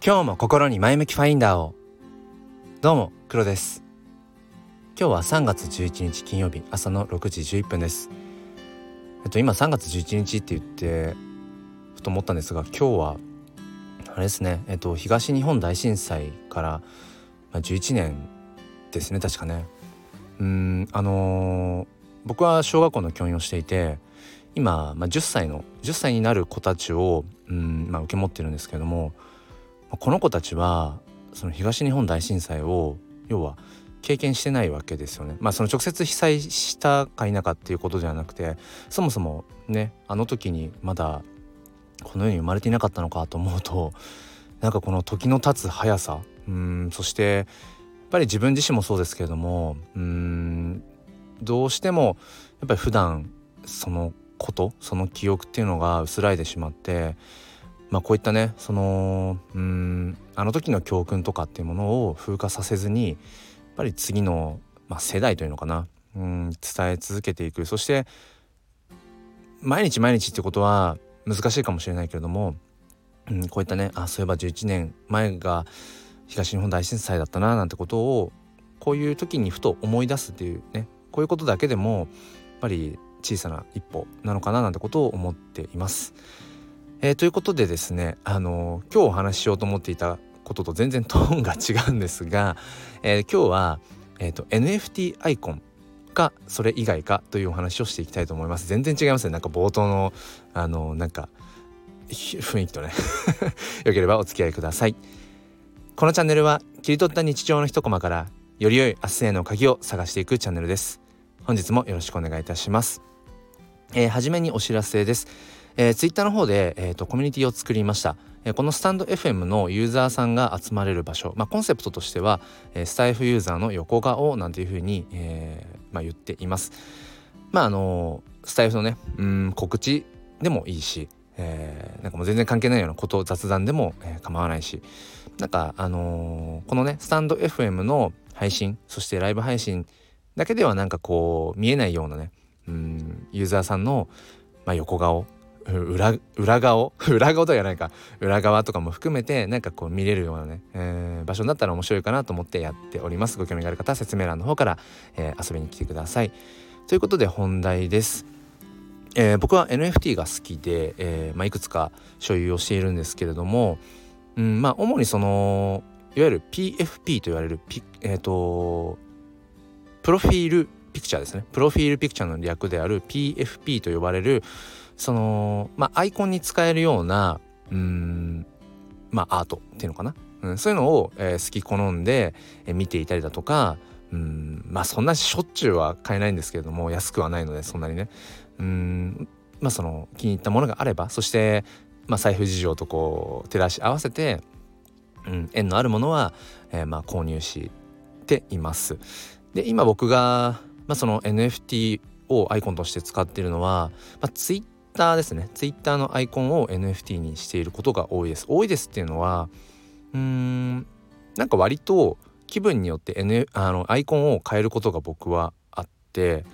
今日も心に前向きファインダーを。どうも黒です。今日は3月11日金曜日朝の6時11分です。えっと今3月11日って言ってふと思ったんですが今日はあれですねえっと東日本大震災からまあ、11年ですね確かね。うんあのー、僕は小学校の教員をしていて今、まあ、10歳の10歳になる子たちをうん、まあ、受け持ってるんですけどもこの子たちはその東日本大震災を要は経験してないわけですよね。まあその直接被災したか否かっていうことではなくてそもそもねあの時にまだこの世に生まれていなかったのかと思うとなんかこの時の経つ速さうんそしてやっぱり自分自身もそうですけれどもうんどうしてもやっぱり普段そのことその記憶っていうのが薄らいでしまってまあこういったねそのうんあの時の教訓とかっていうものを風化させずにやっぱり次の、まあ、世代というのかなうん伝え続けていくそして毎日毎日ってことは難しいかもしれないけれども、うん、こういったねあそういえば11年前が東日本大震災だったななんてことをこういう時にふと思い出すっていうねこういうことだけでもやっぱり小さな一歩なのかななんてことを思っています。えー、ということでですねあの今日お話ししようと思っていたことと全然トーンが違うんですが、えー、今日は、えーと、NFT アイコンかそれ以外かというお話をしていきたいと思います。全然違いますね。なんか冒頭のあのなんか雰囲気とね。よければお付き合いください。このチャンネルは切り取った日常の一コマからより良い明日への鍵を探していくチャンネルです。本日もよろしくお願いいたします。えー、初めにお知らせです。えー、ツイッターの方で、えーと、コミュニティを作りました、えー、このスタンド FM のユーザーさんが集まれる場所、まあ、コンセプトとしては、えー、スタイフユーザーの横顔なんていうふうに、えーまあ、言っています。まああのスタイフのねうん告知でもいいし、えー、なんかもう全然関係ないようなこと雑談でも、えー、構わないし。なんかあのー、このねスタンド FM の配信そしてライブ配信だけではなんかこう見えないようなねうんユーザーさんの、まあ、横顔裏裏側 裏側とはないか。裏側とかも含めてなんかこう見れるようなね、えー、場所になったら面白いかなと思ってやっております。ご興味がある方は説明欄の方から、えー、遊びに来てください。ということで本題です、えー、僕は NFT が好きで、えまあ、いくつか所有をしているんですけれども、うん、まあ主にそのいわゆる PFP と言われるピえっ、とプロフィールピクチャーですね。プロフィールピクチャーの略である PFP と呼ばれるそのまあアイコンに使えるようなうんまあアートっていうのかな、うん、そういうのを、えー、好き好んで、えー、見ていたりだとかうんまあそんなしょっちゅうは買えないんですけれども安くはないのでそんなにねうんまあその気に入ったものがあればそして、まあ、財布事情とこう照らし合わせて、うん、縁のあるものは、えー、まあ購入しています。で今僕が、まあ、その NFT をアイコンとして使っているのは、まあ、Twitter ターですね。ツイッターのアイコンを NFT にしていることが多いです。多いですっていうのはうーんなんか割と気分によって、N、あのアイコンを変えることが僕はあって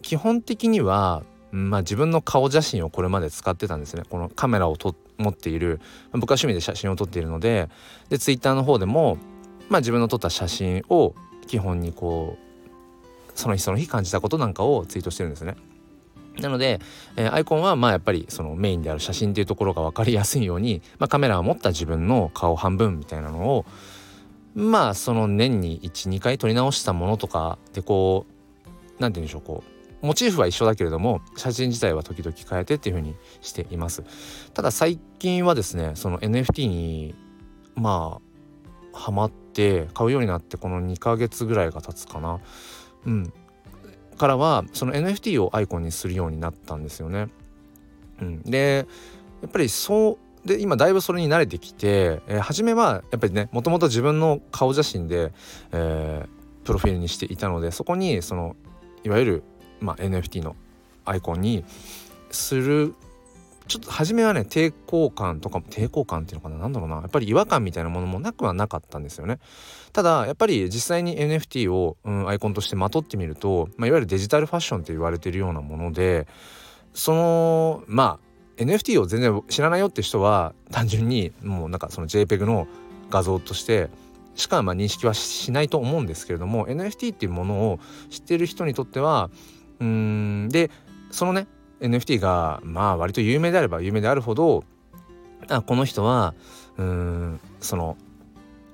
基本的には、まあ、自分の顔写真をこれまで使ってたんですね。このカメラをと持っている僕は趣味で写真を撮っているのででツイッターの方でも、まあ、自分の撮った写真を基本にこうその日その日感じたことなんかをツイートしてるんですね。なので、えー、アイコンはまあやっぱりそのメインである写真っていうところが分かりやすいように、まあ、カメラを持った自分の顔半分みたいなのをまあその年に12回撮り直したものとかでこう何て言うんでしょうこうモチーフは一緒だけれども写真自体は時々変えてっていう風にしています。ただ最近はですねその NFT にまあハマって買うようになってこの2ヶ月ぐらいが経つかな。うん。からはその NFT をアイコンにするようになったんですよね。うん、でやっぱりそうで今だいぶそれに慣れてきて、えー、初めはやっぱりねもともと自分の顔写真で、えー、プロフィールにしていたのでそこにそのいわゆる、まあ、NFT のアイコンにするちょっと初めはね抵抗感とかも抵抗感っていうのかな何だろうな。やっぱり違和感みたいなものもなくはなかったんですよね。ただやっぱり実際に NFT を、うん、アイコンとしてまとってみると、まあ、いわゆるデジタルファッションって言われてるようなものでそのまあ NFT を全然知らないよって人は単純にもうなんかその JPEG の画像としてしかまあ認識はしないと思うんですけれども NFT っていうものを知ってる人にとってはうんでそのね NFT がまあ割と有名であれば有名であるほどあこの人はうんその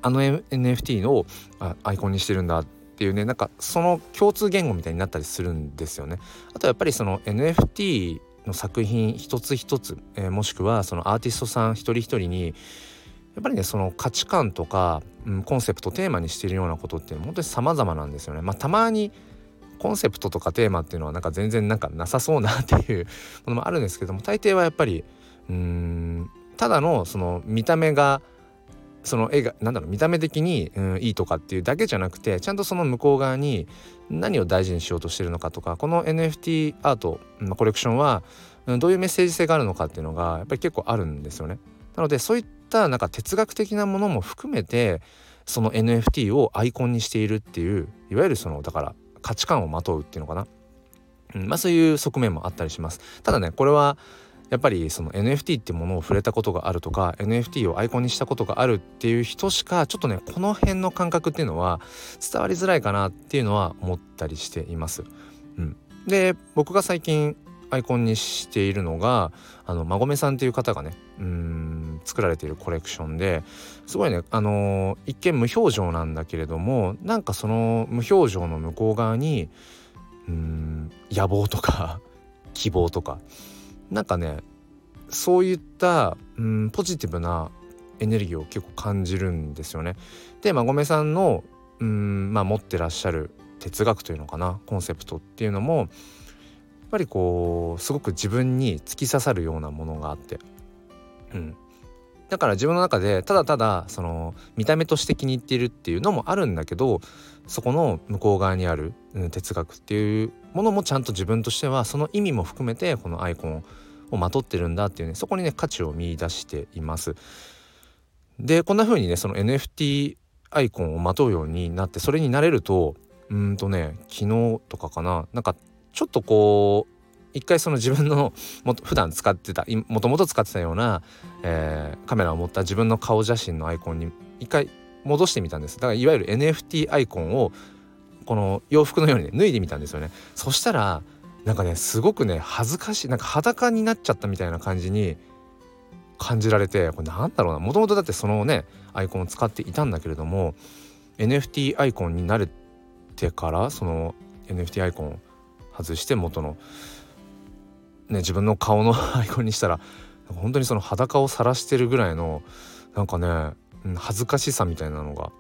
あの NFT をアイコンにしてるんだっていうねなんかその共通言語みたいになったりするんですよね。あとやっぱりその NFT の作品一つ一つ、えー、もしくはそのアーティストさん一人一人にやっぱりねその価値観とか、うん、コンセプトテーマにしているようなことって本当に様々なんですよね。まあ、たまにコンセプトとかテーマっていうのはなんか全然なんかなさそうなっていう ものもあるんですけども大抵はやっぱりうんただのその見た目がその絵がなんだろう見た目的に、うん、いいとかっていうだけじゃなくてちゃんとその向こう側に何を大事にしようとしてるのかとかこの NFT アート、まあ、コレクションは、どういうメッセージ性があるのかっていうのがやっぱり結構あるんですよね。なのでそういったなんか哲学的なものも含めてその NFT をアイコンにしているっていういわゆるそのだから価値観をまとうっていうのかな、うん、まあそういう側面もあったりします。ただねこれはやっぱりその NFT ってものを触れたことがあるとか NFT をアイコンにしたことがあるっていう人しかちょっとねこの辺の感覚っていうのは伝わりづらいかなっていうのは思ったりしています。うん、で僕が最近アイコンにしているのがあの馬込さんっていう方がねうん作られているコレクションですごいねあの、一見無表情なんだけれどもなんかその無表情の向こう側にうん野望とか 希望とかなんかねそういった、うん、ポジティブなエネルギーを結構感じるんですよね。で馬込さんのうん、まあ、持ってらっしゃる哲学というのかなコンセプトっていうのもやっぱりこうすごく自分に突き刺さるようなものがあって、うん、だから自分の中でただただその見た目として気に入っているっていうのもあるんだけどそこの向こう側にある、うん、哲学っていうものもちゃんと自分としてはその意味も含めてこのアイコンをまとってるんだっていうねそこにね価値を見出しています。でこんな風にねその NFT アイコンをまとうようになってそれになれるとうんとね昨日とかかななんかちょっとこう一回その自分のも普段使ってたもともと使ってたような、えー、カメラを持った自分の顔写真のアイコンに一回戻してみたんです。だからいわゆる NFT アイコンをこの洋服のように、ね、脱いでみたんですよね。そしたらなんかねすごくね恥ずかしいなんか裸になっちゃったみたいな感じに感じられてこれなんだろうな。もともとだってそのねアイコンを使っていたんだけれども NFT アイコンになれてからその NFT アイコンを外して元のね自分の顔の アイコンにしたら本当にその裸を晒してるぐらいのなんかね恥ずかしさみたいなのが、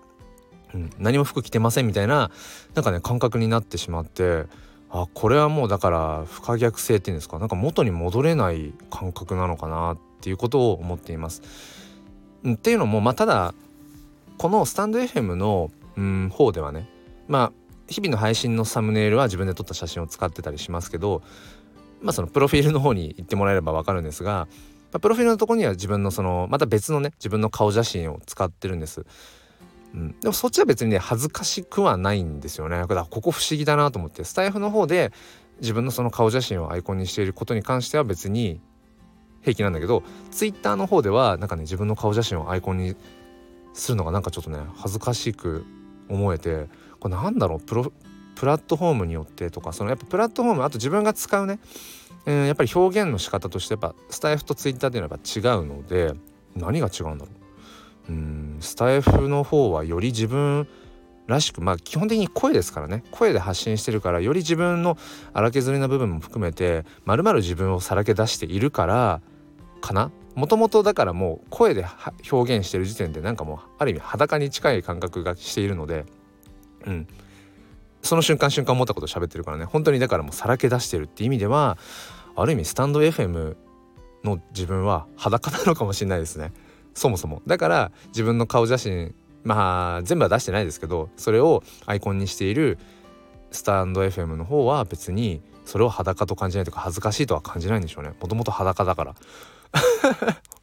うん、何も服着てませんみたいななんかね感覚になってしまってあこれはもうだから不可逆性っていうんですかなんか元に戻れない感覚なのかなっていうことを思っています。っていうのもまあただこのスタンド FM の、うん、方ではねまあ日々の配信のサムネイルは自分で撮った写真を使ってたりしますけどまあそのプロフィールの方に行ってもらえれば分かるんですが、まあ、プロフィールのとこには自分のそのまた別のね自分の顔写真を使ってるんです。うん、でもそっちは別にね恥ずかしくはないんですよね。だからここ不思議だなと思って。スタイフの方で自分のその顔写真をアイコンにしていることに関しては別に平気なんだけどツイッターの方ではなんかね自分の顔写真をアイコンにするのがなんかちょっとね恥ずかしく思えてこれなんだろう？プロプラットフォームによってとかそのやっぱプラットフォームあと自分が使うね、うん、やっぱり表現の仕方としてやっぱスタイフとツイッターっていうのはやっぱ違うので何が違うんだろう。うんスタイフの方はより自分らしくまあ基本的に声ですからね。声で発信してるからより自分の荒削りな部分も含めてまるまる自分をさらけ出しているからかな？もともとだからもう声で表現してる時点でなんかもうある意味裸に近い感覚がしているのでうん。その瞬間瞬間思ったこと喋ってるからね。本当にだからもうさらけ出してるって意味ではある意味スタンド FM の自分は裸なのかもしれないですね。そもそも。だから自分の顔写真まあ全部は出してないですけどそれをアイコンにしているスタンド FM の方は別にそれを裸と感じないとか恥ずかしいとは感じないんでしょうね。もともと裸だから。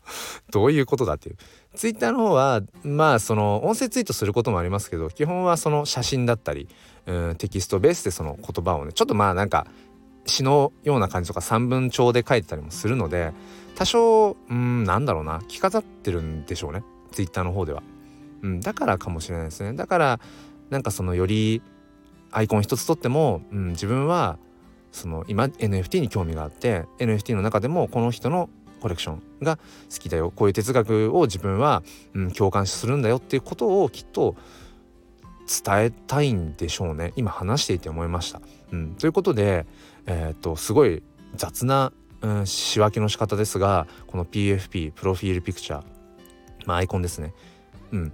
どういうことだっていう。ツイッターの方はまあその音声ツイートすることもありますけど基本はその写真だったりうんテキストベースでその言葉をねちょっとまあなんか詩のような感じとか三分帳で書いてたりもするので多少うんなんだろうな着飾ってるんでしょうねツイッターの方では、うん、だからかもしれないですね。だからなんかそのよりアイコン一つとっても、うん、自分はその今 NFT に興味があって NFT の中でもこの人のコレクションが好きだよ。こういう哲学を自分は、うん、共感するんだよっていうことをきっと伝えたいんでしょうね。今話していて思いました。うん、ということで、えー、っとすごい雑な、うん、仕分けの仕方ですがこの PFP プロフィールピクチャー、まあ、アイコンですね、うん、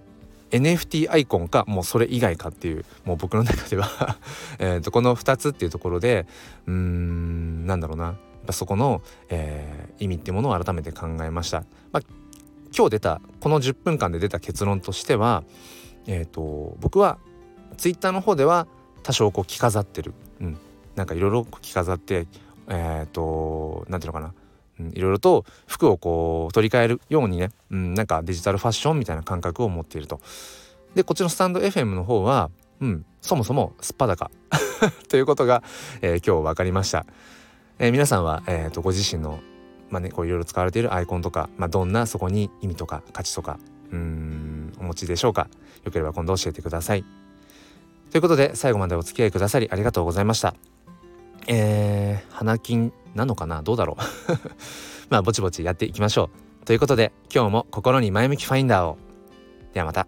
NFT アイコンかもうそれ以外かっていうもう僕の中では。えとこの2つっていうところでうーんなんだろうな。そこの、えー、意味ってものを改めて考えました。まあ、今日出たこの10分間で出た結論としては、えーと、僕は Twitter の方では多少こう着飾ってる、うん、なんかいろいろ着飾ってえっ、ー、と何ていうのかな。いろいろと服をこう取り替えるようにね、うん、なんかデジタルファッションみたいな感覚を持っていると。でこっちのスタンド FM の方は、うん、そもそもすっぱだかということが、えー、今日分かりました。えー、皆さんは、えーと、ご自身の、まあね、こういろいろ使われているアイコンとか、まあ、どんなそこに意味とか価値とかうんお持ちでしょうかよければ今度教えてください。ということで最後までお付き合いくださりありがとうございました。えー、花金なのかな？どうだろう？まあぼちぼちやっていきましょう。ということで今日も心に前向きファインダーを。ではまた。